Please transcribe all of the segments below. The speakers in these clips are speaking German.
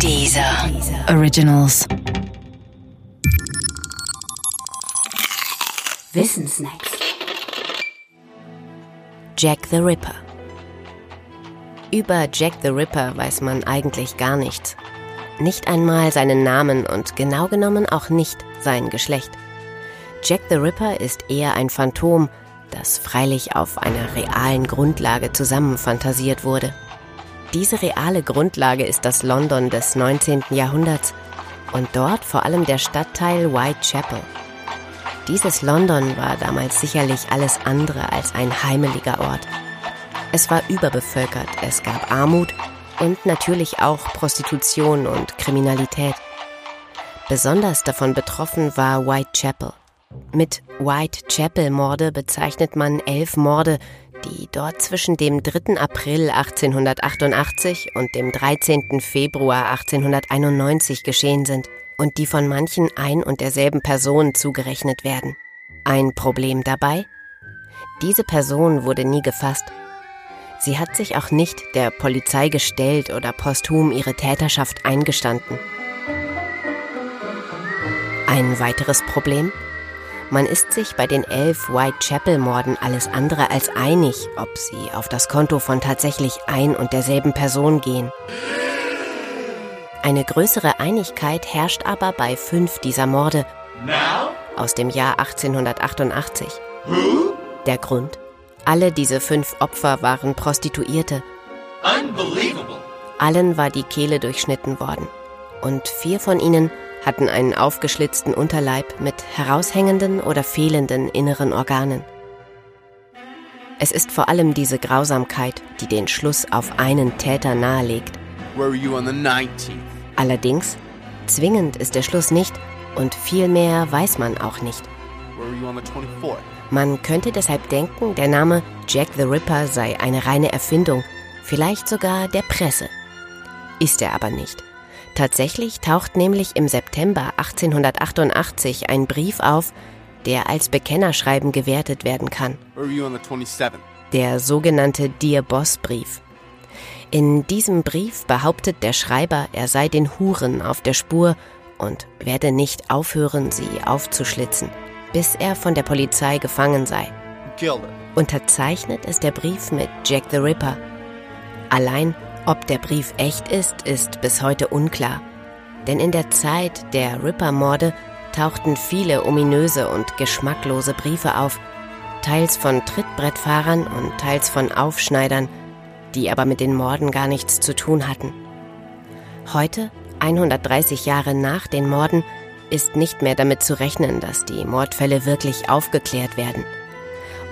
Dieser Originals. Wissensnacks. Jack the Ripper. Über Jack the Ripper weiß man eigentlich gar nichts. Nicht einmal seinen Namen und genau genommen auch nicht sein Geschlecht. Jack the Ripper ist eher ein Phantom, das freilich auf einer realen Grundlage zusammenfantasiert wurde. Diese reale Grundlage ist das London des 19. Jahrhunderts und dort vor allem der Stadtteil Whitechapel. Dieses London war damals sicherlich alles andere als ein heimeliger Ort. Es war überbevölkert, es gab Armut und natürlich auch Prostitution und Kriminalität. Besonders davon betroffen war Whitechapel. Mit Whitechapel-Morde bezeichnet man elf Morde, die dort zwischen dem 3. April 1888 und dem 13. Februar 1891 geschehen sind und die von manchen ein und derselben Person zugerechnet werden. Ein Problem dabei? Diese Person wurde nie gefasst. Sie hat sich auch nicht der Polizei gestellt oder posthum ihre Täterschaft eingestanden. Ein weiteres Problem? Man ist sich bei den elf Whitechapel-Morden alles andere als einig, ob sie auf das Konto von tatsächlich ein und derselben Person gehen. Eine größere Einigkeit herrscht aber bei fünf dieser Morde aus dem Jahr 1888. Der Grund? Alle diese fünf Opfer waren Prostituierte. Allen war die Kehle durchschnitten worden. Und vier von ihnen hatten einen aufgeschlitzten Unterleib mit heraushängenden oder fehlenden inneren Organen. Es ist vor allem diese Grausamkeit, die den Schluss auf einen Täter nahelegt. Allerdings, zwingend ist der Schluss nicht und viel mehr weiß man auch nicht. Man könnte deshalb denken, der Name Jack the Ripper sei eine reine Erfindung, vielleicht sogar der Presse. Ist er aber nicht. Tatsächlich taucht nämlich im September 1888 ein Brief auf, der als Bekennerschreiben gewertet werden kann. Der sogenannte Dear Boss Brief. In diesem Brief behauptet der Schreiber, er sei den Huren auf der Spur und werde nicht aufhören, sie aufzuschlitzen, bis er von der Polizei gefangen sei. Unterzeichnet ist der Brief mit Jack the Ripper. Allein ob der Brief echt ist, ist bis heute unklar. Denn in der Zeit der Ripper-Morde tauchten viele ominöse und geschmacklose Briefe auf, teils von Trittbrettfahrern und teils von Aufschneidern, die aber mit den Morden gar nichts zu tun hatten. Heute, 130 Jahre nach den Morden, ist nicht mehr damit zu rechnen, dass die Mordfälle wirklich aufgeklärt werden.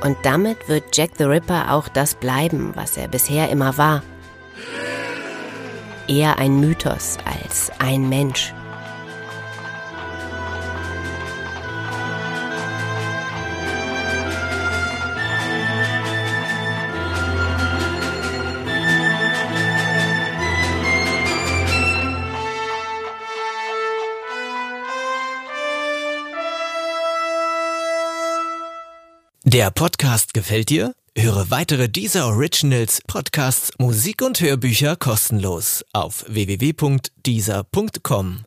Und damit wird Jack the Ripper auch das bleiben, was er bisher immer war, Eher ein Mythos als ein Mensch. Der Podcast gefällt dir? Höre weitere dieser Originals, Podcasts, Musik und Hörbücher kostenlos auf www.dieser.com.